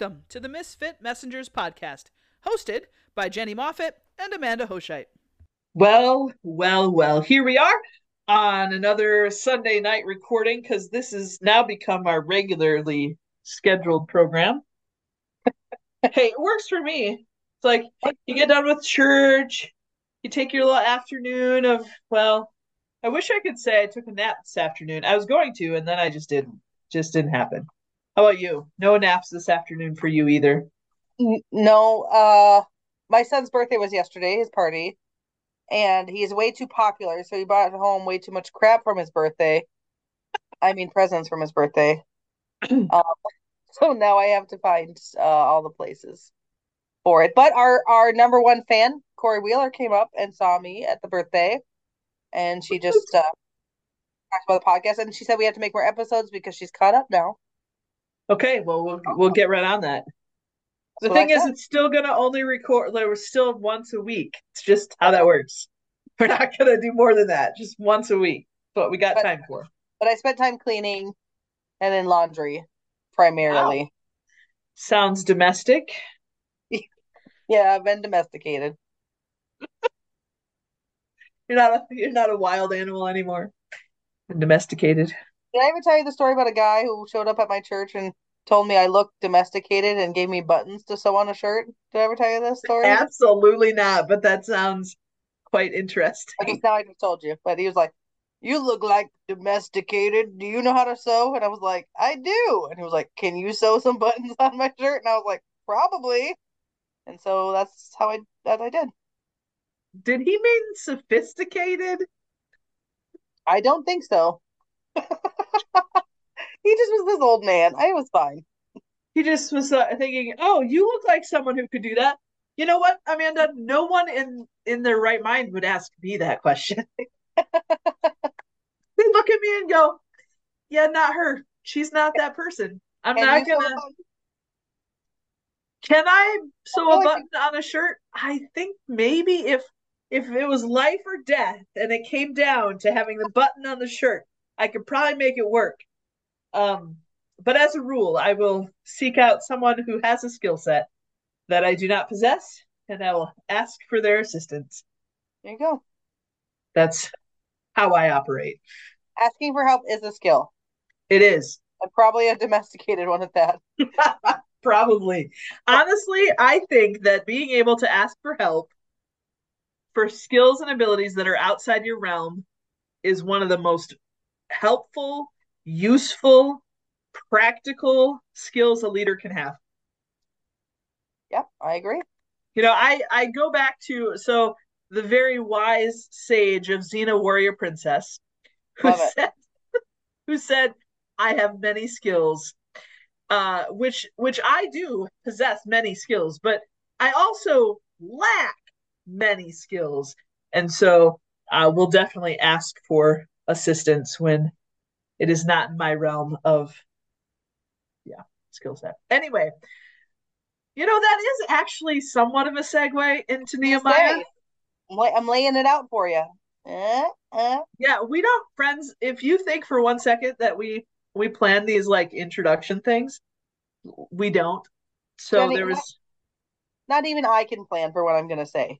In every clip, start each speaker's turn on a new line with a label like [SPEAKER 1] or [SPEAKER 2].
[SPEAKER 1] Welcome to the Misfit Messengers podcast, hosted by Jenny Moffat and Amanda Hoshite.
[SPEAKER 2] Well, well, well, here we are on another Sunday night recording because this has now become our regularly scheduled program. hey, it works for me. It's like you get done with church, you take your little afternoon of, well, I wish I could say I took a nap this afternoon. I was going to, and then I just didn't. Just didn't happen. How about you? No naps this afternoon for you either.
[SPEAKER 3] No, uh, my son's birthday was yesterday, his party, and he's way too popular, so he brought home way too much crap from his birthday. I mean, presents from his birthday. um, so now I have to find uh, all the places for it. But our our number one fan, Corey Wheeler, came up and saw me at the birthday, and she just uh, talked about the podcast, and she said we have to make more episodes because she's caught up now.
[SPEAKER 2] Okay, well we'll we'll get right on that. The thing is, it's still gonna only record. Like, we're still once a week. It's just how that works. We're not gonna do more than that. Just once a week. That's what we got
[SPEAKER 3] But-
[SPEAKER 2] time for.
[SPEAKER 3] But I spent time cleaning and then laundry primarily.
[SPEAKER 2] Sounds domestic.
[SPEAKER 3] Yeah, I've been domesticated.
[SPEAKER 2] You're not a you're not a wild animal anymore. Been domesticated.
[SPEAKER 3] Did I ever tell you the story about a guy who showed up at my church and told me I looked domesticated and gave me buttons to sew on a shirt? Did I ever tell you this story?
[SPEAKER 2] Absolutely not. But that sounds quite
[SPEAKER 3] I
[SPEAKER 2] interesting.
[SPEAKER 3] just now I just told you, but he was like, "You look like domesticated. Do you know how to sew?" And I was like, "I do." And he was like, "Can you sew some buttons on my shirt?" And I was like, "Probably." And so that's how I that I did.
[SPEAKER 2] Did he mean sophisticated?
[SPEAKER 3] I don't think so. He just was this old man. I was fine.
[SPEAKER 2] He just was uh, thinking, "Oh, you look like someone who could do that." You know what, Amanda? No one in in their right mind would ask me that question. they look at me and go, "Yeah, not her. She's not that person. I'm
[SPEAKER 3] Can
[SPEAKER 2] not
[SPEAKER 3] you sew a
[SPEAKER 2] gonna." Can I sew a
[SPEAKER 3] like
[SPEAKER 2] button on a shirt? I think maybe if if it was life or death and it came down to having the button on the shirt, I could probably make it work. Um, but as a rule, I will seek out someone who has a skill set that I do not possess, and I will ask for their assistance.
[SPEAKER 3] There you go.
[SPEAKER 2] That's how I operate.
[SPEAKER 3] Asking for help is a skill,
[SPEAKER 2] It is.
[SPEAKER 3] and probably a domesticated one at that.
[SPEAKER 2] Probably. Honestly, I think that being able to ask for help for skills and abilities that are outside your realm is one of the most helpful, useful, practical skills a leader can have.
[SPEAKER 3] Yep, I agree.
[SPEAKER 2] You know, I I go back to so the very wise sage of Xena Warrior Princess who
[SPEAKER 3] Love it.
[SPEAKER 2] said who said I have many skills uh which which I do possess many skills but I also lack many skills and so uh we'll definitely ask for assistance when it is not in my realm of yeah skill set anyway you know that is actually somewhat of a segue into Nehemiah
[SPEAKER 3] Say, I'm, laying it out for you. Eh, eh.
[SPEAKER 2] Yeah, we don't, friends. If you think for one second that we we plan these like introduction things, we don't. So
[SPEAKER 3] Jenny,
[SPEAKER 2] there was
[SPEAKER 3] Not even I can plan for what I'm gonna say.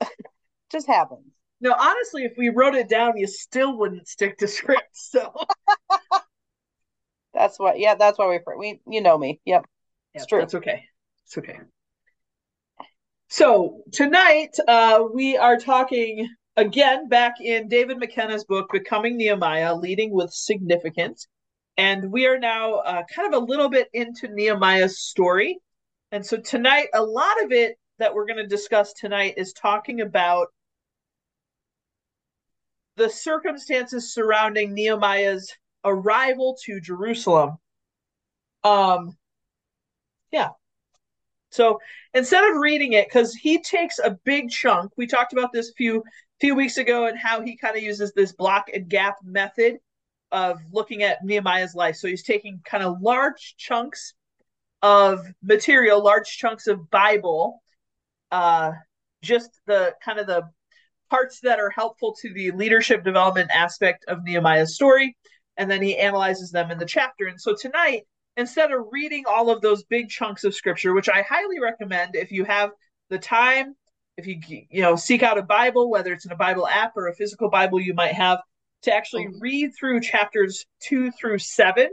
[SPEAKER 3] Just happens.
[SPEAKER 2] No. Honestly, if we wrote it down, you still wouldn't stick to script. So
[SPEAKER 3] That's what. Yeah, that's why we. We, you know me. Yep.
[SPEAKER 2] yeah,
[SPEAKER 3] It's true.
[SPEAKER 2] that's okay. It's okay. So tonight, uh, we are talking again back in David McKenna's book, Becoming Nehemiah: Leading with Significance, and we are now uh, kind of a little bit into Nehemiah's story. And so tonight, a lot of it that we're going to discuss tonight is talking about the circumstances surrounding Nehemiah's arrival to Jerusalem. Um, yeah. So instead of reading it, because he takes a big chunk, we talked about this a few few weeks ago and how he kind of uses this block and gap method of looking at Nehemiah's life. So he's taking kind of large chunks of material, large chunks of Bible, uh, just the kind of the parts that are helpful to the leadership development aspect of Nehemiah's story, and then he analyzes them in the chapter. And so tonight, instead of reading all of those big chunks of scripture, which I highly recommend if you have the time, if you you know seek out a Bible, whether it's in a Bible app or a physical Bible you might have, to actually
[SPEAKER 3] Mhm.
[SPEAKER 2] read through chapters two through seven.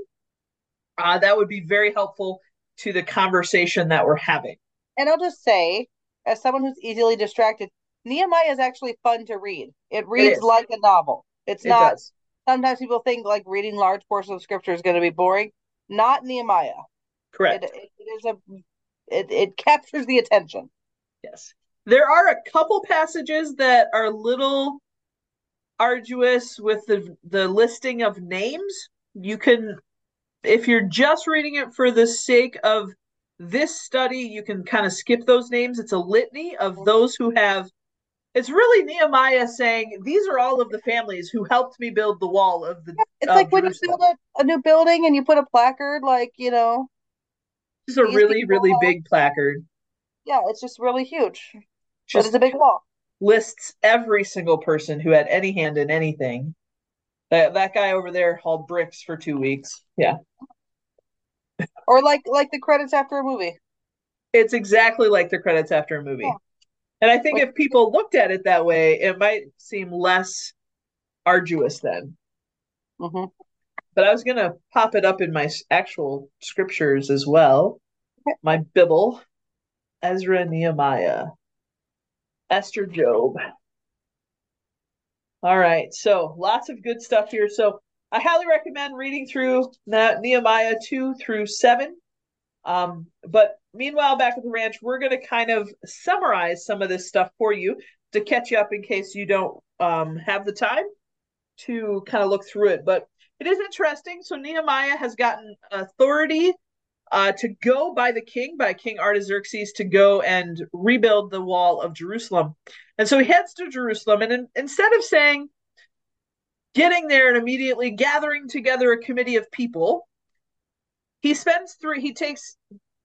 [SPEAKER 2] Uh, that would be very helpful to the conversation that we're having.
[SPEAKER 3] And I'll just say, as someone who's easily distracted, Nehemiah is actually fun to read. It reads
[SPEAKER 2] is.
[SPEAKER 3] like a novel. It's
[SPEAKER 2] It
[SPEAKER 3] not.
[SPEAKER 2] does.
[SPEAKER 3] Sometimes people think like reading large portions of scripture is going to be boring. Not Nehemiah.
[SPEAKER 2] Correct.
[SPEAKER 3] It, it is a. It it captures the attention.
[SPEAKER 2] Yes. There are a couple passages that are a little arduous with the the listing of names. You can if you're just reading it for the sake of this study, you can kind of skip those names. It's a litany of mm-hmm. those who have it's really Nehemiah saying, These are all of the families who helped me build the wall of the
[SPEAKER 3] It's
[SPEAKER 2] of
[SPEAKER 3] like when you build a, a new building and you put a placard, like you know,
[SPEAKER 2] This is a really, really
[SPEAKER 3] have-
[SPEAKER 2] big placard.
[SPEAKER 3] yeah, it's just really huge.
[SPEAKER 2] Just
[SPEAKER 3] it's a big wall.
[SPEAKER 2] lists every single person who had any hand in anything. That that guy over there hauled bricks for two weeks. Yeah.
[SPEAKER 3] Or like like the credits after a movie.
[SPEAKER 2] It's exactly like the credits after a movie.
[SPEAKER 3] Yeah.
[SPEAKER 2] And I think if people looked at it that way, it might seem less arduous then.
[SPEAKER 3] hmm
[SPEAKER 2] But I was going to pop it up in my actual scriptures as well.
[SPEAKER 3] Okay.
[SPEAKER 2] My Bible, Ezra, Nehemiah, Esther, Job. All right, so lots of good stuff here. So I highly recommend reading through Ne- Nehemiah 2 through 7. Um, but meanwhile, back at the ranch, we're going to kind of summarize some of this stuff for you to catch you up in case you don't um, have the time to kind of look through it. But it is interesting. So Nehemiah has gotten authority uh, to go by the king, by King Artaxerxes, to go and rebuild the wall of Jerusalem. And so he heads to Jerusalem, and in, instead of saying, getting there and immediately gathering together a committee of people, he spends three. He takes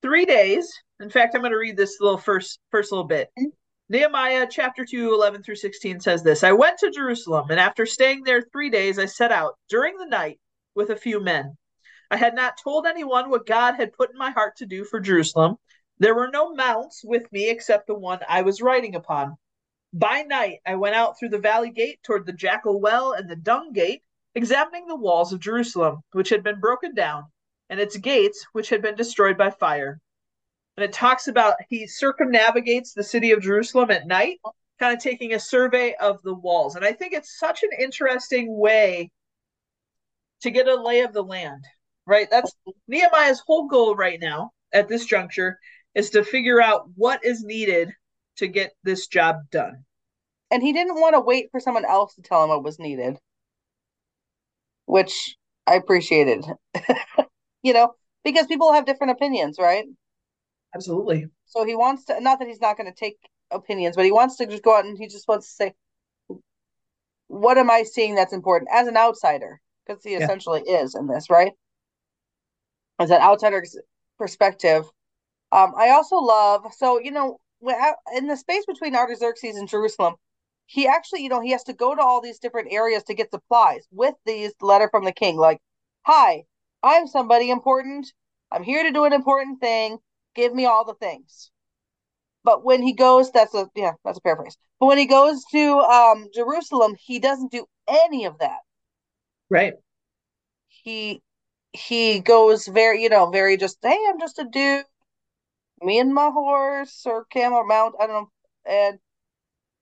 [SPEAKER 2] three days. In fact, I'm going to read this little first first little bit. Mm-hmm. Nehemiah chapter 2, 11 through 16 says this I went to Jerusalem, and after staying there three days, I set out during the night with a few men. I had not told anyone what God had put in my heart to do for Jerusalem. There were no mounts with me except the one I was riding upon. By night, I went out through the valley gate toward the jackal well and the dung gate, examining the walls of Jerusalem, which had been broken down, and its gates, which had been destroyed by fire. And it talks about he circumnavigates the city of Jerusalem at night, kind of taking a survey of the walls. And I think it's such an interesting way to get a lay of the land, right? That's Nehemiah's whole goal right now at this juncture is to figure out what is needed to get this job done.
[SPEAKER 3] And he didn't want to wait for someone else to tell him what was needed, which I appreciated. you know, because people have different opinions, right?
[SPEAKER 2] Absolutely.
[SPEAKER 3] So he wants to, not that he's not going to take opinions, but he wants to just go out and he just wants to say, what am I seeing that's important as an outsider? Because he
[SPEAKER 2] Yeah.
[SPEAKER 3] essentially is in this, right? As that outsider's perspective. Um, I also love, so, you know, in the space between Artaxerxes and Jerusalem, he actually, you know, he has to go to all these different areas to get supplies with these letter from the king. Like, hi, I'm somebody important. I'm here to do an important thing. Give me all the things. But when he goes, that's a yeah, that's a paraphrase. But when he goes to um Jerusalem, he doesn't do any of that.
[SPEAKER 2] Right.
[SPEAKER 3] He he goes very, you know, very just, hey, I'm just a dude. Me and my horse or camel mount, I don't know, and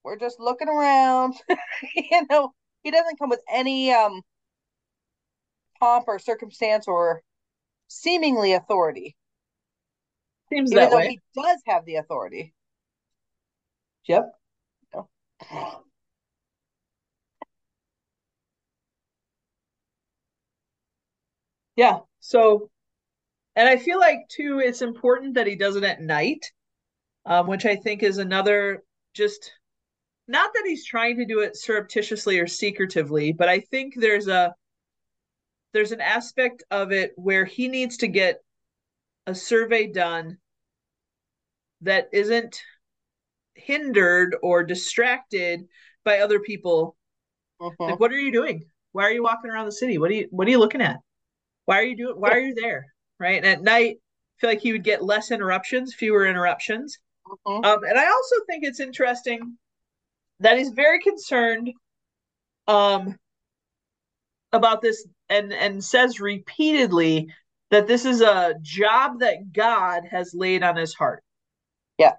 [SPEAKER 3] we're just looking around. you know, he doesn't come with any um pomp or circumstance or seemingly authority,
[SPEAKER 2] Seems
[SPEAKER 3] even
[SPEAKER 2] that way.
[SPEAKER 3] he does have the authority.
[SPEAKER 2] Yep. Yeah. So, and I feel like too, it's important that he does it at night, um, which I think is another just not that he's trying to do it surreptitiously or secretively, but I think there's a there's an aspect of it where he needs to get a survey done that isn't hindered or distracted by other people
[SPEAKER 3] Mhm.
[SPEAKER 2] like, what are you doing? Why are you walking around the city? What are you What are you looking at? Why are you doing? Why are you there? right? And at night, I feel like he would get less interruptions, fewer interruptions.
[SPEAKER 3] Mhm.
[SPEAKER 2] Um, and I also think it's interesting that he's very concerned um, about this and and says repeatedly that this is a job that God has laid on his heart.
[SPEAKER 3] Yeah.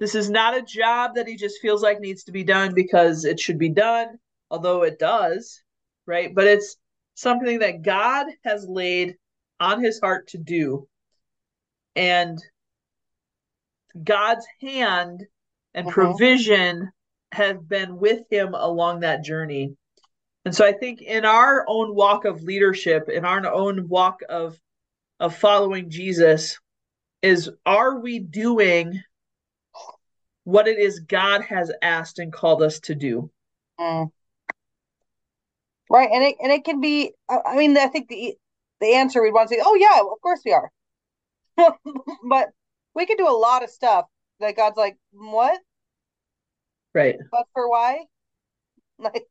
[SPEAKER 2] This is not a job that he just feels like needs to be done because it should be done, although it does, right? But it's something that God has laid on his heart to do. And God's hand and
[SPEAKER 3] Mhm.
[SPEAKER 2] provision have been with him along that journey. And so I think in our own walk of leadership, in our own walk of of following Jesus, is are we doing what it is God has asked and called us to do?
[SPEAKER 3] Mm. Right, and it and it can be. I I mean, I think the the answer we'd want to say, "Oh yeah, of course we are," but we can do a lot of stuff that God's like, "What?
[SPEAKER 2] Right.
[SPEAKER 3] But for why?" Like,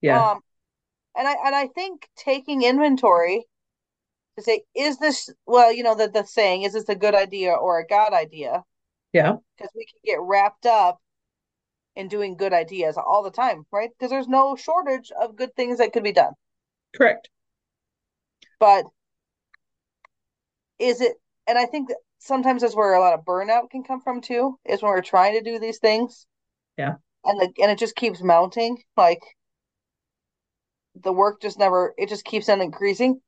[SPEAKER 2] Yeah.
[SPEAKER 3] um, and I and I think taking inventory to say, "Is this well?" You know, the the saying, "Is this a good idea or a God idea?"
[SPEAKER 2] yeah.
[SPEAKER 3] Because we can get wrapped up in doing good ideas all the time, right? Because there's no shortage of good things that could be done.
[SPEAKER 2] Correct.
[SPEAKER 3] but is it and i think that sometimes that's where a lot of burnout can come from too is when we're trying to do these things
[SPEAKER 2] Yeah.
[SPEAKER 3] and the and it just keeps mounting like the work just never it just keeps on increasing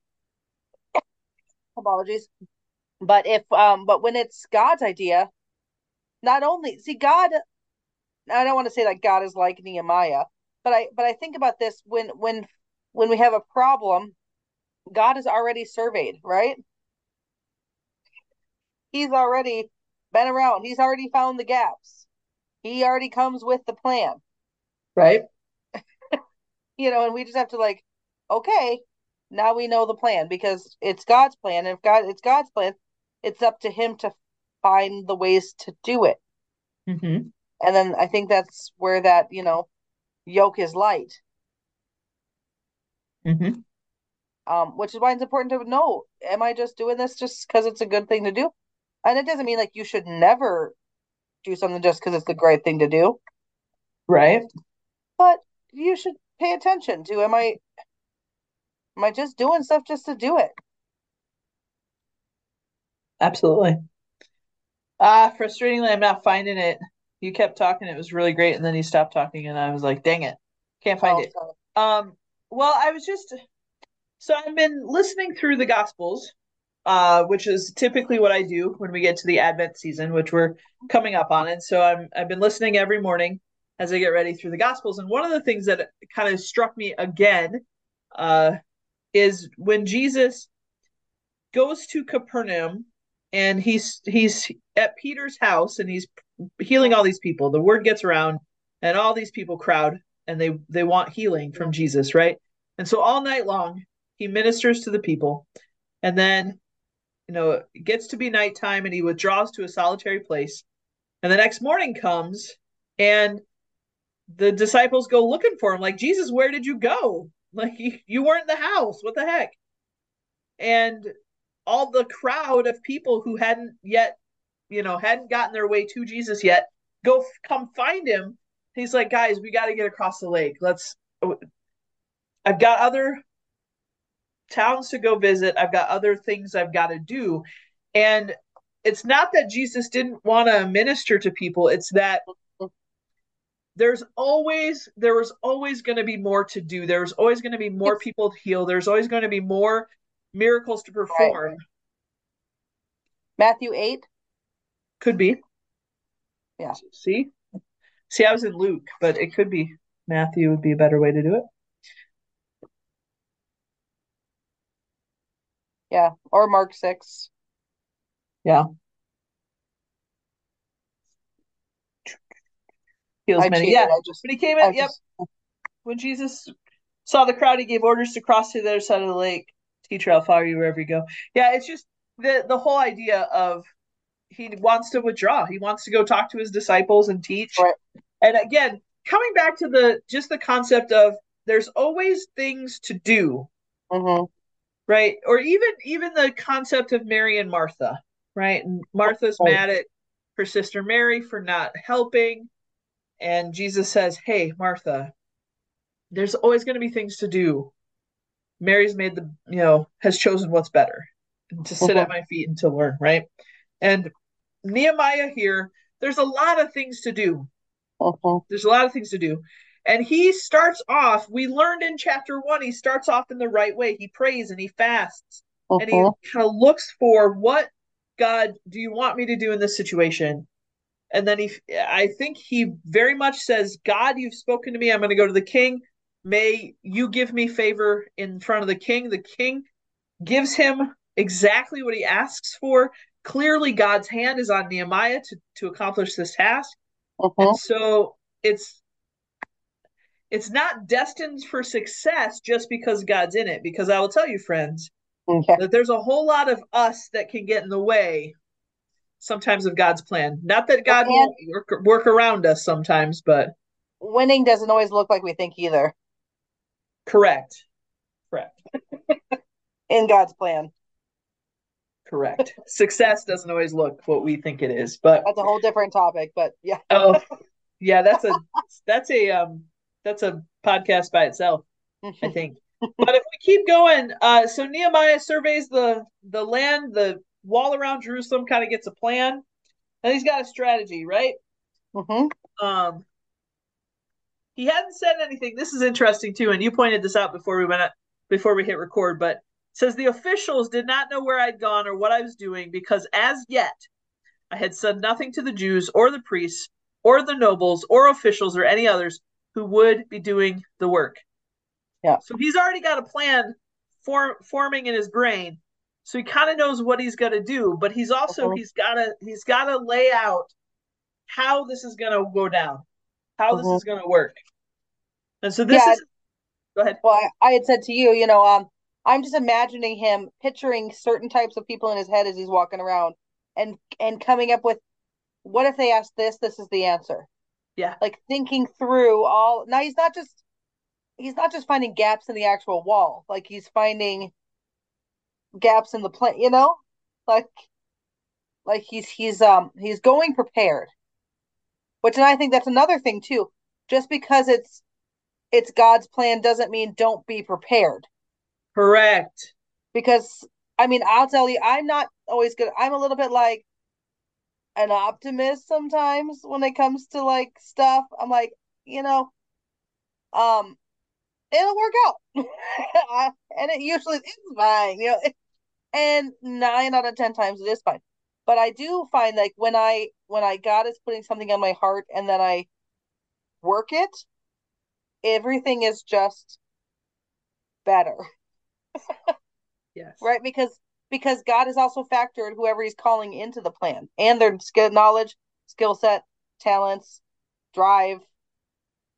[SPEAKER 3] apologies but if um but when it's god's idea not only see god i don't want to say that god is like nehemiah but i but i think about this when when when we have a problem god is already surveyed right he's already been around. He's already found the gaps. He already comes with the plan,
[SPEAKER 2] Right.
[SPEAKER 3] You know, and we just have to like, okay, now we know the plan because it's God's plan. And if God, it's God's plan, it's up to him to find the ways to do it.
[SPEAKER 2] Mm-hmm.
[SPEAKER 3] And then I think that's where that, you know, yoke is light.
[SPEAKER 2] Mm-hmm.
[SPEAKER 3] Um, which is why it's important to know, am I just doing this just because it's a good thing to do? And it doesn't mean like you should never do something just because it's the great thing to do.
[SPEAKER 2] Right.
[SPEAKER 3] but you should pay attention to am I am I just doing stuff just to do it?
[SPEAKER 2] Absolutely. Ah, frustratingly, I'm not finding it. You kept talking, it was really great, and then you stopped talking, and I was like, dang it, can't find
[SPEAKER 3] Oh,
[SPEAKER 2] it.
[SPEAKER 3] sorry.
[SPEAKER 2] Um, well, I was just so I've been listening through the Gospels, uh, which is typically what I do when we get to the Advent season, which we're coming up on. And so I'm I've been listening every morning as I get ready through the Gospels. And one of the things that kind of struck me again, uh, is when Jesus goes to Capernaum and he's he's at Peter's house and he's healing all these people. The word gets around and all these people crowd and they they want healing from Jesus, right? And so all night long he ministers to the people. And then you know, it gets to be nighttime and he withdraws to a solitary place. And the next morning comes and the disciples go looking for him like, Jesus, where did you go? Like, you, weren't in the house. What the heck? And all the crowd of people who hadn't yet, you know, hadn't gotten their way to Jesus yet go come find him. He's like, guys, we got to get across the lake. Let's, I've got other towns to go visit. I've got other things I've got to do. And it's not that Jesus didn't want to minister to people, it's that there's always there was always going to be more to do. There's always going to be more people to heal. There's always going to be more miracles to perform.
[SPEAKER 3] Matthew 8.
[SPEAKER 2] Could be.
[SPEAKER 3] Yeah.
[SPEAKER 2] See? See, I was in Luke, but it could be Matthew would be a better way to do it.
[SPEAKER 3] Yeah. Or Mark 6.
[SPEAKER 2] Yeah. Heals
[SPEAKER 3] I
[SPEAKER 2] many. Yeah.
[SPEAKER 3] Just,
[SPEAKER 2] But he came
[SPEAKER 3] I
[SPEAKER 2] in, yep.
[SPEAKER 3] just
[SPEAKER 2] When Jesus saw the crowd, he gave orders to cross to the other side of the lake. Teacher, I'll follow you wherever you go. Yeah, it's just the the whole idea of he wants to withdraw. He wants to go talk to his disciples and teach.
[SPEAKER 3] Right.
[SPEAKER 2] And again, coming back to the just the concept of there's always things to do,
[SPEAKER 3] mhm.
[SPEAKER 2] right? Or even even the concept of Mary and Martha, right? And Martha's
[SPEAKER 3] Right.
[SPEAKER 2] mad at her sister Mary for not helping, and Jesus says, "Hey, Martha, there's always going to be things to do. Mary's made the, you know, has chosen what's better, and to sit at my feet and to learn, right?" And Nehemiah here, there's a lot of things to do.
[SPEAKER 3] Mhm.
[SPEAKER 2] There's a lot of things to do. And he starts off, we learned in chapter one, he starts off in the right way. He prays and he fasts and he
[SPEAKER 3] Mhm.
[SPEAKER 2] kind of looks for what God do you want me to do in this situation? And then he, I think he very much says, God, you've spoken to me. I'm going to go to the king. May you give me favor in front of the king. The king gives him exactly what he asks for. Clearly, God's hand is on Nehemiah to, to accomplish this task.
[SPEAKER 3] Mhm.
[SPEAKER 2] And so it's it's not destined for success just because God's in it. Because I will tell you, friends,
[SPEAKER 3] Yeah.
[SPEAKER 2] that there's a whole lot of us that can get in the way sometimes of God's plan. Not that God
[SPEAKER 3] And-
[SPEAKER 2] won't work, work around us sometimes, but
[SPEAKER 3] Winning doesn't always look like we think either
[SPEAKER 2] correct. Correct.
[SPEAKER 3] in God's plan.
[SPEAKER 2] Correct. Success doesn't always look what we think it is, but
[SPEAKER 3] That's a whole different topic, but yeah.
[SPEAKER 2] oh yeah, that's a that's a um that's a podcast by itself. I think. but if we keep going, uh, so Nehemiah surveys the the land, the wall around Jerusalem, kind of gets a plan, and he's got a strategy, right?
[SPEAKER 3] hmm
[SPEAKER 2] Um, he hadn't said anything. This is interesting too, and you pointed this out before we went up, before we hit record. But says the officials did not know where I'd gone or what I was doing because as yet I had said nothing to the Jews or the priests or the nobles or officials or any others who would be doing the work.
[SPEAKER 3] Yeah.
[SPEAKER 2] So he's already got a plan form, forming in his brain. So he kind of knows what he's going to do, but he's also
[SPEAKER 3] Mhm.
[SPEAKER 2] he's got to he's got to lay out how this is going to go down, how this
[SPEAKER 3] Mhm.
[SPEAKER 2] is going to work. And so this
[SPEAKER 3] Yeah.
[SPEAKER 2] is go ahead.
[SPEAKER 3] Well, I, I had said to you, you know, um, I'm just imagining him picturing certain types of people in his head as he's walking around, and and coming up with, what if they ask this? This is the answer.
[SPEAKER 2] Yeah.
[SPEAKER 3] Like thinking through all. Now he's not just he's not just finding gaps in the actual wall. Like he's finding gaps in the plan. You know, like like he's he's um he's going prepared. Which and I think that's another thing too. Just because it's it's God's plan doesn't mean don't be prepared
[SPEAKER 2] Correct.
[SPEAKER 3] because I mean, I'll tell you, I'm not always good. I'm a little bit like an optimist sometimes when it comes to like stuff. I'm like, you know, um, it'll work out, and it usually is fine, you know. And nine out of ten times it is fine. But I do find like when I when I God is putting something on my heart and then I work it, everything is just better.
[SPEAKER 2] Yes.
[SPEAKER 3] right because because god has also factored whoever he's calling into the plan and their skill knowledge skill set talents drive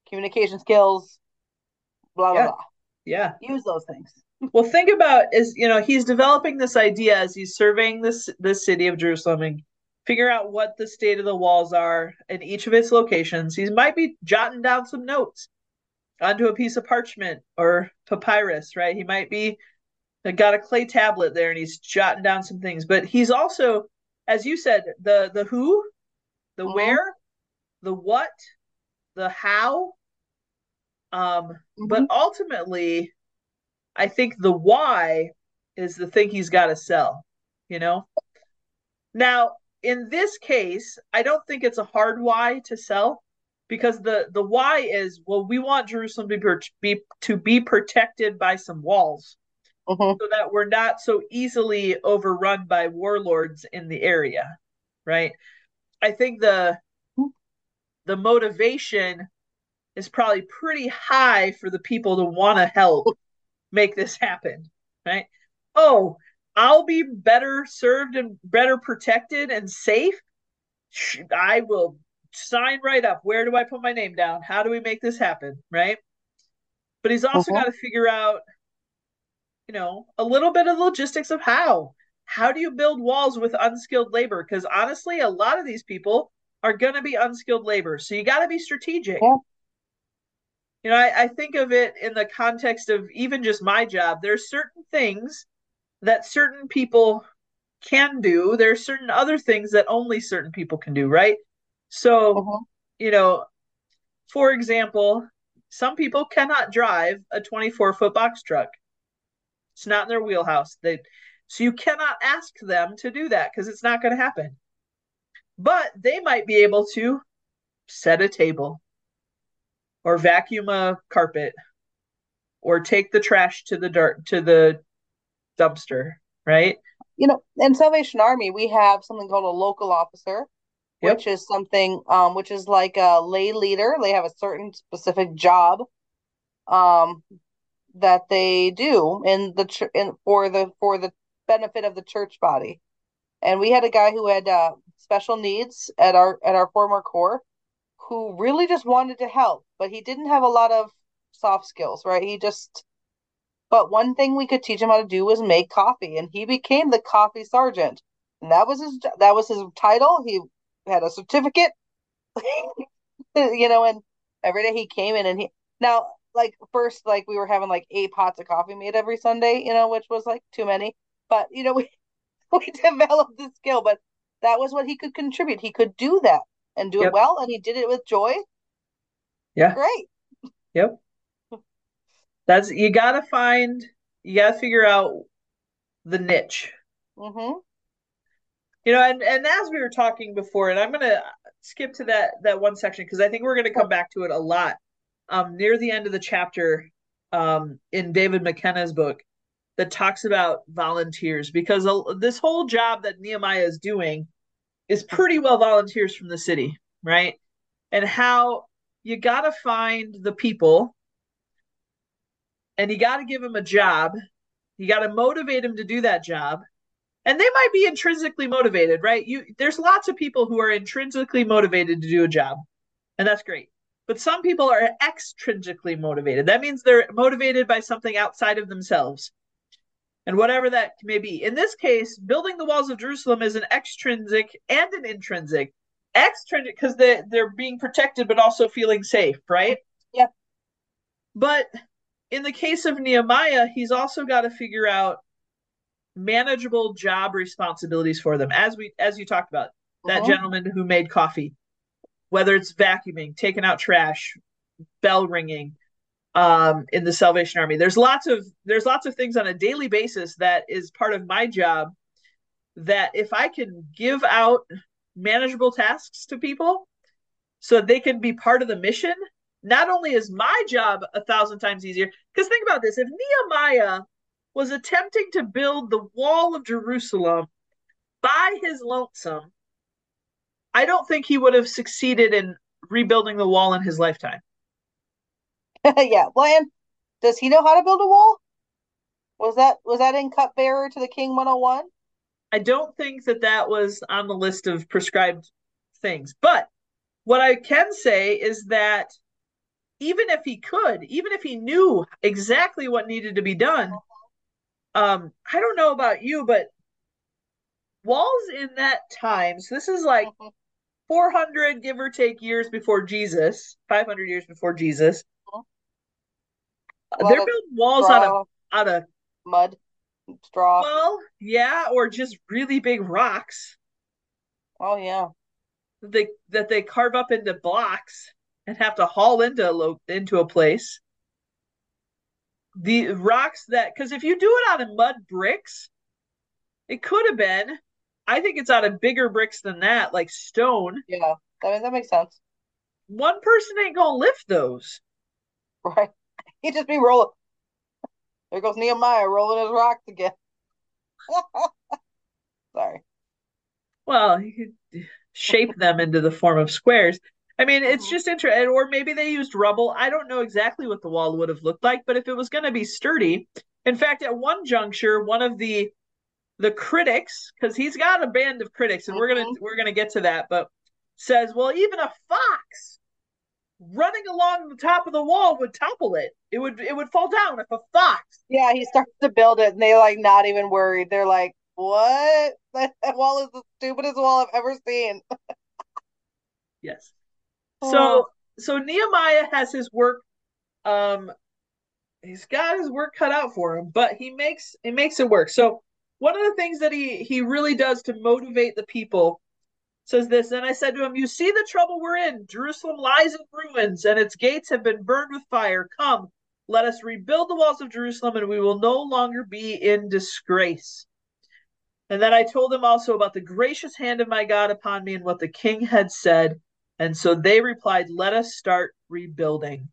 [SPEAKER 3] communication skills blah blah
[SPEAKER 2] Yeah.
[SPEAKER 3] blah
[SPEAKER 2] Yeah.
[SPEAKER 3] use those things
[SPEAKER 2] Well, think about is you know he's developing this idea as he's surveying this this city of Jerusalem and figure out what the state of the walls are in each of its locations. He might be jotting down some notes onto a piece of parchment or papyrus, right? He might be got a clay tablet there and he's jotting down some things. But he's also, as you said, the the who, the
[SPEAKER 3] Mhm.
[SPEAKER 2] where, the what, the how. Um, but
[SPEAKER 3] Mhm.
[SPEAKER 2] ultimately, I think the why is the thing he's got to sell, you know? Now, in this case, I don't think it's a hard why to sell because the the why is well, we want Jerusalem to be, be to be protected by some walls
[SPEAKER 3] Mhm.
[SPEAKER 2] so that we're not so easily overrun by warlords in the area, right? I think the the motivation is probably pretty high for the people to want to help make this happen, right? Oh, I'll be better served and better protected and safe. I will sign right up. Where do I put my name down? How do we make this happen, right? But he's also
[SPEAKER 3] Mhm.
[SPEAKER 2] got to figure out, you know, a little bit of the logistics of how. How do you build walls with unskilled labor? Because honestly, a lot of these people are going to be unskilled labor. So you got to be strategic.
[SPEAKER 3] Yeah.
[SPEAKER 2] You know, I, I think of it in the context of even just my job. There's certain things that certain people can do. There are certain other things that only certain people can do, right? So,
[SPEAKER 3] Mhm.
[SPEAKER 2] you know, for example, some people cannot drive a 24 foot box truck. It's not in their wheelhouse. They so you cannot ask them to do that because it's not going to happen. But they might be able to set a table or vacuum a carpet or take the trash to the dirt to the dumpster, right?
[SPEAKER 3] You know, in Salvation Army, we have something called a local officer,
[SPEAKER 2] Yep.
[SPEAKER 3] which is something um which is like a lay leader. They have a certain specific job um that they do in the ch in for the for the benefit of the church body. And we had a guy who had uh special needs at our at our former corps who really just wanted to help, but he didn't have a lot of soft skills, right? He just but one thing we could teach him how to do was make coffee, and he became the coffee sergeant. And that was his that was his title. He had a certificate. you know, and every day he came in and he now like first like we were having like eight pots of coffee made every Sunday, you know, which was like too many. But you know, we we developed the skill, but that was what he could contribute. He could do that and do
[SPEAKER 2] Yep.
[SPEAKER 3] it well, and he did it with joy.
[SPEAKER 2] Yeah.
[SPEAKER 3] Great.
[SPEAKER 2] Yep. That's you got to find you got to figure out the niche.
[SPEAKER 3] Mm-hmm.
[SPEAKER 2] You know, and and as we were talking before, and I'm gonna skip to that that one section because I think we're gonna come back to it a lot. Um, near the end of the chapter, um, in David McKenna's book, that talks about volunteers because this whole job that Nehemiah is doing is pretty well volunteers from the city, right? And how you got to find the people and you got to give them a job. You got to motivate them to do that job. And they might be intrinsically motivated, right? You there's lots of people who are intrinsically motivated to do a job. And that's great. But some people are extrinsically motivated. That means they're motivated by something outside of themselves. And whatever that may be. In this case, building the walls of Jerusalem is an extrinsic and an intrinsic. Extrinsic because they, they're being protected but also feeling safe, right?
[SPEAKER 3] Yeah.
[SPEAKER 2] But in the case of Nehemiah, he's also got to figure out manageable job responsibilities for them. As we as you talked about, that
[SPEAKER 3] Mhm.
[SPEAKER 2] gentleman who made coffee, whether it's vacuuming, taking out trash, bell ringing, um, in the Salvation Army. There's lots of there's lots of things on a daily basis that is part of my job that if I can give out manageable tasks to people so they can be part of the mission, not only is my job a thousand times easier, because think about this if Nehemiah was attempting to build the wall of Jerusalem by his lonesome, I don't think he would have succeeded in rebuilding the wall in his lifetime.
[SPEAKER 3] yeah. Well, and does he know how to build a wall? Was that was that in cupbearer to the King 101?
[SPEAKER 2] I don't think that that was on the list of prescribed things. But what I can say is that even if he could, even if he knew exactly what needed to be done, um, I don't know about you, but walls in that time, so this is like
[SPEAKER 3] Mhm.
[SPEAKER 2] 400 give or take years before Jesus, 500 years before Jesus.
[SPEAKER 3] Mhm.
[SPEAKER 2] Uh,
[SPEAKER 3] A lot
[SPEAKER 2] They're building walls out of
[SPEAKER 3] Straw,
[SPEAKER 2] out of
[SPEAKER 3] mud, straw.
[SPEAKER 2] well, yeah, or just really big rocks.
[SPEAKER 3] Oh yeah.
[SPEAKER 2] that they that they carve up into blocks and have to haul into a lo- into a place. The rocks that because if you do it out of mud bricks, it could have been. I think it's out of bigger bricks than that, like stone.
[SPEAKER 3] Yeah. I mean that makes sense.
[SPEAKER 2] One person ain't gonna lift those.
[SPEAKER 3] Right. He'd just be rolling. There goes Nehemiah rolling his rocks again. Sorry.
[SPEAKER 2] Well, you could shape them into the form of squares. I mean, it's
[SPEAKER 3] Mhm.
[SPEAKER 2] just interesting. Or maybe they used rubble. I don't know exactly what the wall would have looked like, but if it was going to be sturdy, in fact, at one juncture, one of the the critics, because he's got a band of critics, and we're gonna we're gonna get to that, but says, well, even a fox running along the top of the wall would topple it. It would it would fall down if a fox.
[SPEAKER 3] Yeah, he starts to build it and they're like not even worried. They're like, What? That, that wall is the stupidest wall I've ever seen.
[SPEAKER 2] Yes.
[SPEAKER 3] Oh.
[SPEAKER 2] So so Nehemiah has his work um he's got his work cut out for him, but he makes it makes it work. So one of the things that he he really does to motivate the people says this. Then I said to him, You see the trouble we're in. Jerusalem lies in ruins, and its gates have been burned with fire. Come, let us rebuild the walls of Jerusalem, and we will no longer be in disgrace. And then I told them also about the gracious hand of my God upon me and what the king had said. And so they replied, Let us start rebuilding.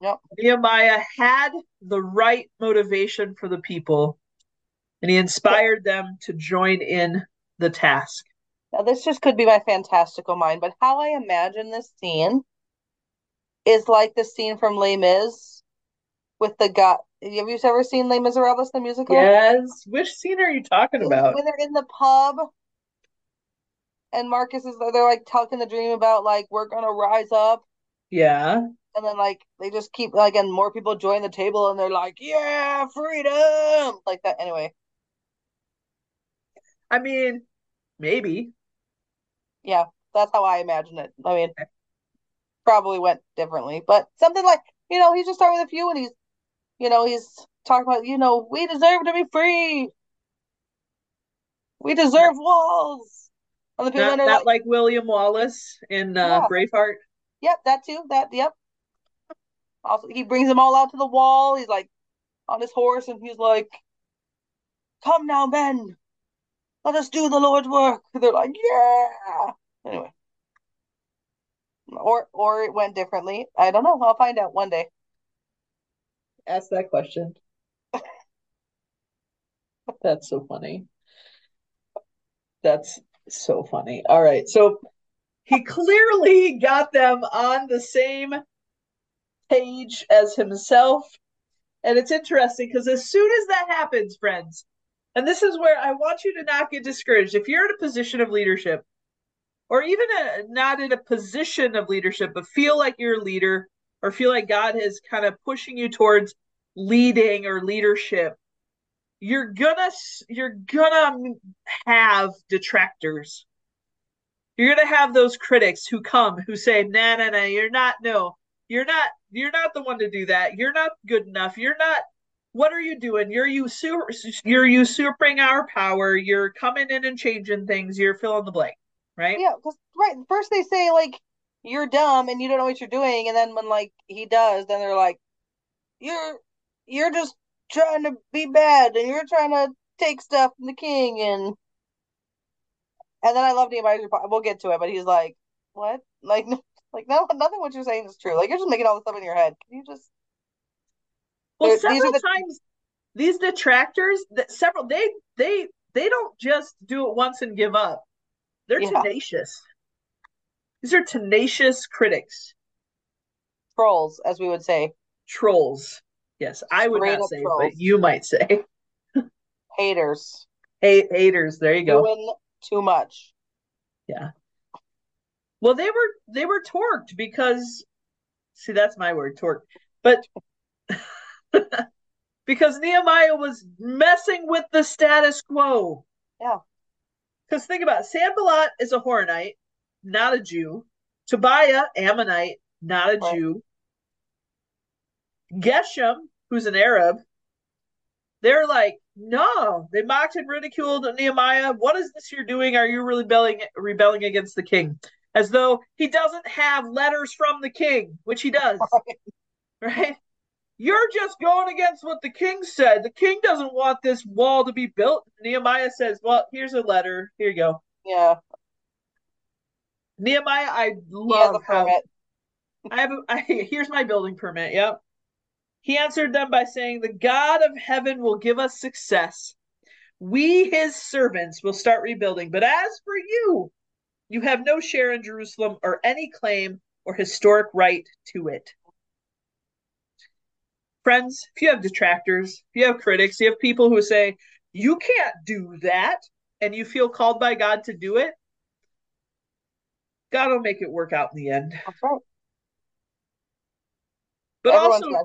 [SPEAKER 3] Yep.
[SPEAKER 2] Nehemiah had the right motivation for the people, and he inspired them to join in the task.
[SPEAKER 3] Now, this just could be my fantastical mind, but how I imagine this scene is like the scene from Les Mis with the guy. Have you ever seen Les Miserables, the musical?
[SPEAKER 2] Yes. Which scene are you talking about?
[SPEAKER 3] When they're in the pub and Marcus is they're like talking the dream about like we're gonna rise up.
[SPEAKER 2] Yeah.
[SPEAKER 3] And then like they just keep like and more people join the table and they're like, Yeah, freedom like that anyway.
[SPEAKER 2] I mean, maybe.
[SPEAKER 3] Yeah, that's how I imagine it. I mean probably went differently. But something like, you know, he's just starting with a few and he's you know, he's talking about, you know, we deserve to be free. We deserve walls.
[SPEAKER 2] And the people not, not like, like, William Wallace in uh, yeah. Braveheart.
[SPEAKER 3] Yep, that too. That yep. Also, he brings them all out to the wall. He's like on his horse, and he's like, "Come now, men, let us do the Lord's work." They're like, "Yeah." Anyway, or or it went differently. I don't know. I'll find out one day.
[SPEAKER 2] Ask that question. That's so funny. That's so funny. All right. So he clearly got them on the same page as himself. And it's interesting because as soon as that happens, friends, and this is where I want you to not get discouraged. If you're in a position of leadership, or even a, not in a position of leadership, but feel like you're a leader, or feel like God is kind of pushing you towards leading or leadership, you're gonna you're gonna have detractors. You're gonna have those critics who come who say, "Nah, nah, nah, you're not. No, you're not. You're not the one to do that. You're not good enough. You're not. What are you doing? You're usurp, you're usurping our power. You're coming in and changing things. You're filling the blank, right?
[SPEAKER 3] Yeah, because right first they say like you're dumb and you don't know what you're doing, and then when like he does, then they're like, you're you're just trying to be bad and you're trying to take stuff from the king and and then I love Nehemiah's we'll get to it, but he's like, What? Like like no nothing what you're saying is true. Like you're just making all this stuff in your head. Can you just
[SPEAKER 2] Well several the... times these detractors that several they they they don't just do it once and give up. They're yeah. tenacious. These are tenacious critics.
[SPEAKER 3] Trolls, as we would say.
[SPEAKER 2] Trolls. Yes, I would Straight not say, trolls. but you might say.
[SPEAKER 3] haters.
[SPEAKER 2] Hate haters. There you go.
[SPEAKER 3] Doing too much.
[SPEAKER 2] Yeah. Well, they were they were torqued because see that's my word, torqued. But because Nehemiah was messing with the status quo.
[SPEAKER 3] Yeah.
[SPEAKER 2] Because think about it, Sanballat is a Horonite, not a Jew. Tobiah, Ammonite, not a right. Jew. Geshem, who's an Arab, they're like, no, they mocked and ridiculed Nehemiah. What is this you're doing? Are you rebelling rebelling against the king? As though he doesn't have letters from the king, which he does. right? You're just going against what the king said. The king doesn't want this wall to be built. Nehemiah says, Well, here's a letter. Here you go.
[SPEAKER 3] Yeah.
[SPEAKER 2] Nehemiah, I love how I have a, I, here's my building permit. Yep. He answered them by saying, The God of heaven will give us success. We, his servants, will start rebuilding. But as for you, you have no share in Jerusalem or any claim or historic right to it. Friends, if you have detractors, if you have critics, you have people who say, You can't do that, and you feel called by God to do it, God will make it work out in the end.
[SPEAKER 3] That's right.
[SPEAKER 2] But Everyone's also.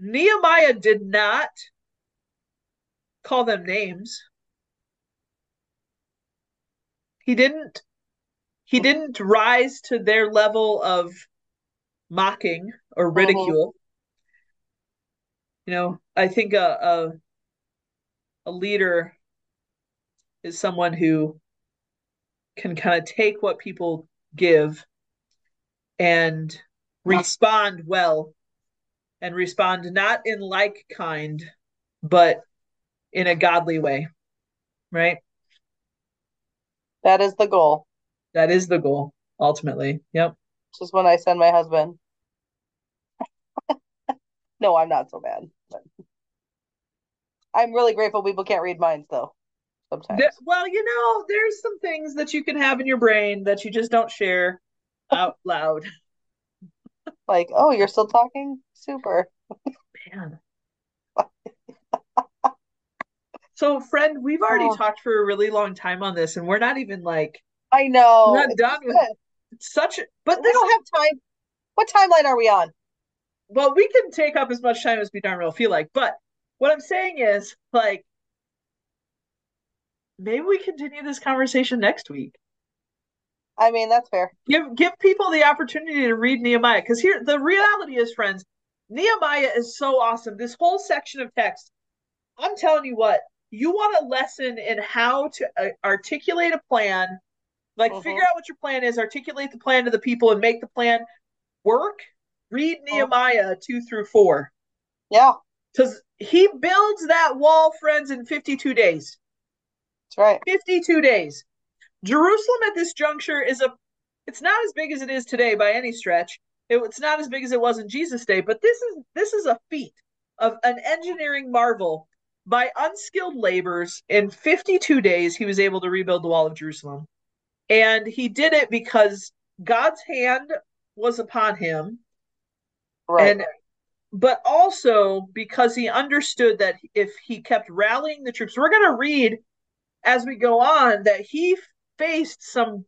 [SPEAKER 2] Nehemiah did not call them names. He didn't he didn't rise to their level of mocking or uh-huh. ridicule. You know, I think a, a a leader is someone who can kind of take what people give and respond well and respond not in like kind but in a godly way right
[SPEAKER 3] That is the goal.
[SPEAKER 2] that is the goal ultimately yep
[SPEAKER 3] just when I send my husband. No, I'm not so bad. But I'm really grateful people can't read minds though. Sometimes.
[SPEAKER 2] There- well you know there's some things that you can have in your brain that you just don't share out loud
[SPEAKER 3] Like, oh, you're still talking? Super.
[SPEAKER 2] Man. So, friend, we've already
[SPEAKER 3] Oh.
[SPEAKER 2] talked for a really long time on this, and we're not even like
[SPEAKER 3] I know.
[SPEAKER 2] we're not done with such but
[SPEAKER 3] We
[SPEAKER 2] this
[SPEAKER 3] don't have time. What timeline are we on?
[SPEAKER 2] Well, we can take up as much time as we darn well feel like, but what I'm saying is like maybe we continue this conversation next week.
[SPEAKER 3] I mean, that's fair.
[SPEAKER 2] Give give people the opportunity to read Nehemiah because here the reality is, friends, Nehemiah is so awesome. This whole section of text, I'm telling you what, you want a lesson in how to uh, articulate a plan, like
[SPEAKER 3] Mhm.
[SPEAKER 2] figure out what your plan is, articulate the plan to the people, and make the plan work. Read oh. Nehemiah two through four
[SPEAKER 3] Yeah,
[SPEAKER 2] because he builds that wall, friends, in 52 days.
[SPEAKER 3] that's right.
[SPEAKER 2] 52 days. Jerusalem at this juncture is a it's not as big as it is today by any stretch. It, it's not as big as it was in Jesus' day, but this is this is a feat of an engineering marvel by unskilled laborers in 52 days he was able to rebuild the wall of Jerusalem. And he did it because God's hand was upon him
[SPEAKER 3] Right.
[SPEAKER 2] and but also because he understood that if he kept rallying the troops, we're going to read as we go on that he faced some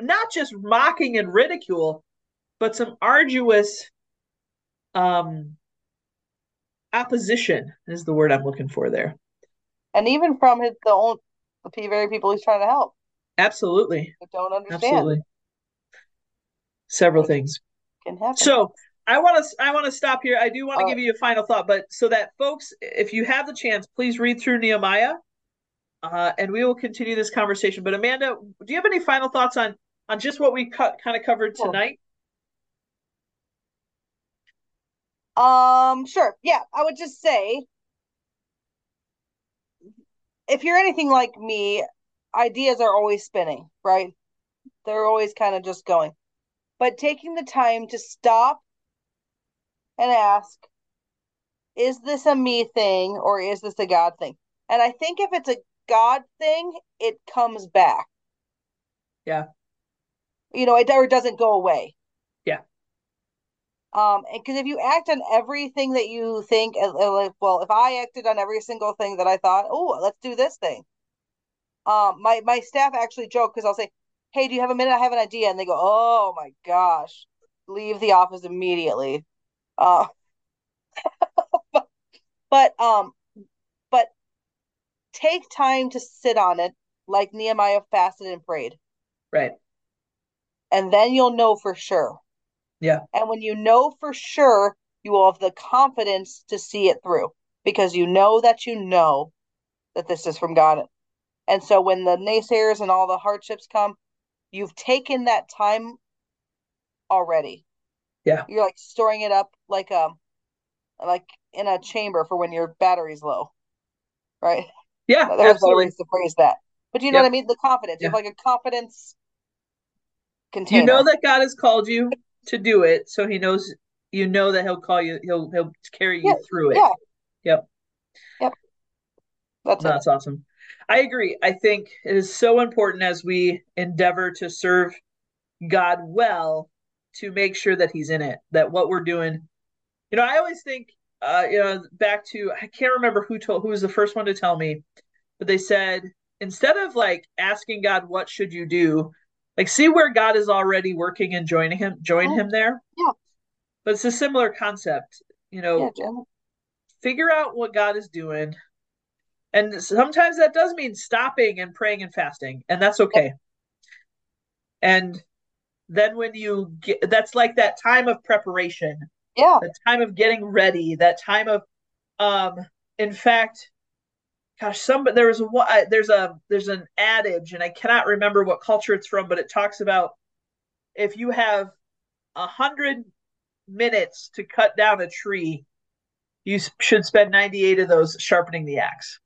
[SPEAKER 2] not just mocking and ridicule, but some arduous um opposition is the word I'm looking for there.
[SPEAKER 3] and even from his, the own the very people he's trying to help
[SPEAKER 2] Absolutely.
[SPEAKER 3] that don't understand
[SPEAKER 2] Absolutely. Several things.
[SPEAKER 3] can happen.
[SPEAKER 2] So I want to I want to stop here. I do want to
[SPEAKER 3] All
[SPEAKER 2] give you a final thought, but so that folks, if you have the chance, please read through Nehemiah, uh, and we will continue this conversation. But Amanda, do you have any final thoughts on on just what we cut kind of covered tonight?
[SPEAKER 3] Um, sure. Yeah, I would just say if you're anything like me, ideas are always spinning, right? They're always kind of just going. But taking the time to stop and ask, is this a me thing or is this a God thing? And I think if it's a God thing, it comes back.
[SPEAKER 2] Yeah.
[SPEAKER 3] You know, it or doesn't go away.
[SPEAKER 2] Yeah.
[SPEAKER 3] Um, because if you act on everything that you think, uh, uh, like, well, if I acted on every single thing that I thought, oh, let's do this thing. Um, my my staff actually joke because I'll say, "Hey, do you have a minute? I have an idea," and they go, "Oh my gosh, leave the office immediately." Uh, but, but um, but take time to sit on it, like Nehemiah fasted and prayed,
[SPEAKER 2] Right.
[SPEAKER 3] and then you'll know for sure.
[SPEAKER 2] Yeah.
[SPEAKER 3] And when you know for sure, you will have the confidence to see it through because you know that you know that this is from God. And so when the naysayers and all the hardships come, you've taken that time already.
[SPEAKER 2] Yeah.
[SPEAKER 3] You're like storing it up like um like in a chamber for when your battery's low. Right?
[SPEAKER 2] Yeah.
[SPEAKER 3] There's better ways to phrase that. But you know what I mean? The confidence. You have like a confidence container.
[SPEAKER 2] You know that God has called you to do it, so He knows you know that He'll call you. He'll He'll carry you
[SPEAKER 3] Yeah,
[SPEAKER 2] through it.
[SPEAKER 3] yeah.
[SPEAKER 2] Yep. Yep.
[SPEAKER 3] That's
[SPEAKER 2] No, that's awesome. I agree. I think it is so important as we endeavor to serve God well to make sure that He's in it, that what we're doing. You know, I always think, uh, you know, back to I can't remember who told who was the first one to tell me, but they said instead of like asking God what should you do, like see where God is already working and joining him, join
[SPEAKER 3] Oh,
[SPEAKER 2] him there.
[SPEAKER 3] yeah.
[SPEAKER 2] But it's a similar concept. You know,
[SPEAKER 3] Yeah,
[SPEAKER 2] figure out what God is doing. And sometimes that does mean stopping and praying and fasting, and that's okay. And then when you get that's like that time of preparation,
[SPEAKER 3] Yeah.
[SPEAKER 2] the time of getting ready, that time of um in fact gosh, some there was a there's a there's an adage, and I cannot remember what culture it's from, but it talks about if you have a hundred minutes to cut down a tree, you should spend 98 of those sharpening the axe,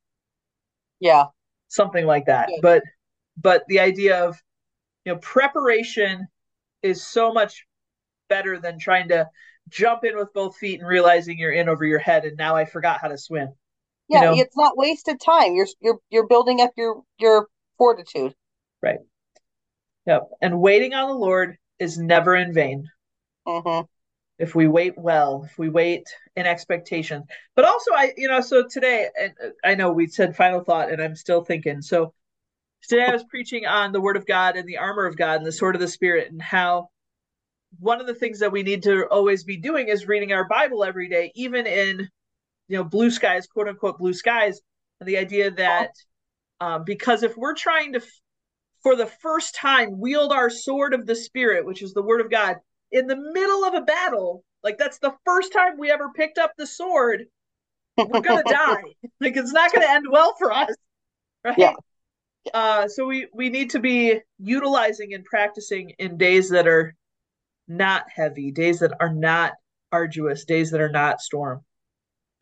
[SPEAKER 3] Yeah.
[SPEAKER 2] something like that.
[SPEAKER 3] Good.
[SPEAKER 2] But but the idea of you know preparation is so much better than trying to jump in with both feet and realizing you're in over your head and now I forgot how to swim. You
[SPEAKER 3] Yeah,
[SPEAKER 2] know?
[SPEAKER 3] it's not wasted time. You're you're you're building up your your fortitude. Right.
[SPEAKER 2] Yep. And waiting on the Lord is never in vain.
[SPEAKER 3] hmm
[SPEAKER 2] if we wait well, if we wait in expectation. But also, I, you know, so today, and uh, I know we said final thought, and I'm still thinking. So today I was preaching on the Word of God and the armor of God and the sword of the Spirit, and how one of the things that we need to always be doing is reading our Bible every day, even in, you know, blue skies, quote unquote, blue skies. And the idea that um, because if we're trying to, f- for the first time, wield our sword of the Spirit, which is the Word of God, in the middle of a battle, like that's the first time we ever picked up the sword, we're gonna die. Like it's not gonna end well for us, right?
[SPEAKER 3] Yeah.
[SPEAKER 2] Uh, so we we need to be utilizing and practicing in days that are not heavy, days that are not arduous, days that are not storm,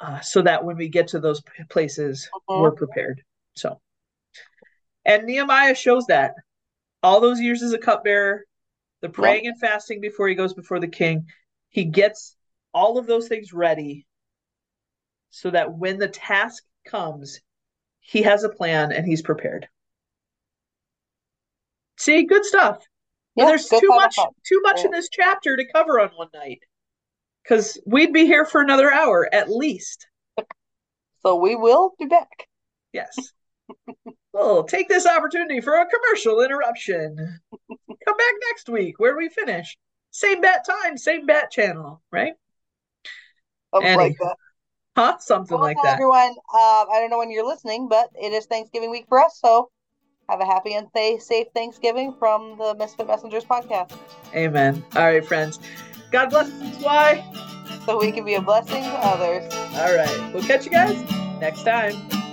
[SPEAKER 2] uh, so that when we get to those places,
[SPEAKER 3] Mhm.
[SPEAKER 2] we're prepared. So, and Nehemiah shows that all those years as a cupbearer, the praying and fasting before he goes before the king, he gets all of those things ready so that when the task comes, he has a plan and he's prepared. See, good stuff.
[SPEAKER 3] Yeah,
[SPEAKER 2] there's
[SPEAKER 3] good
[SPEAKER 2] too much too much in this chapter to cover on one night. Cuz we'd be here for another hour at least.
[SPEAKER 3] So we will be back.
[SPEAKER 2] Yes. well, take this opportunity for a commercial interruption. Come back next week where we finish. Same bat time, same bat channel, right?
[SPEAKER 3] Something
[SPEAKER 2] Annie,
[SPEAKER 3] like that.
[SPEAKER 2] Huh? Something
[SPEAKER 3] Well,
[SPEAKER 2] like that.
[SPEAKER 3] everyone, uh, I don't know when you're listening, but it is Thanksgiving week for us, so have a happy and safe Thanksgiving from the Misfit Messengers podcast.
[SPEAKER 2] Amen. All right, friends. God bless us. Why?
[SPEAKER 3] So we can be a blessing to others.
[SPEAKER 2] All right. We'll catch you guys next time.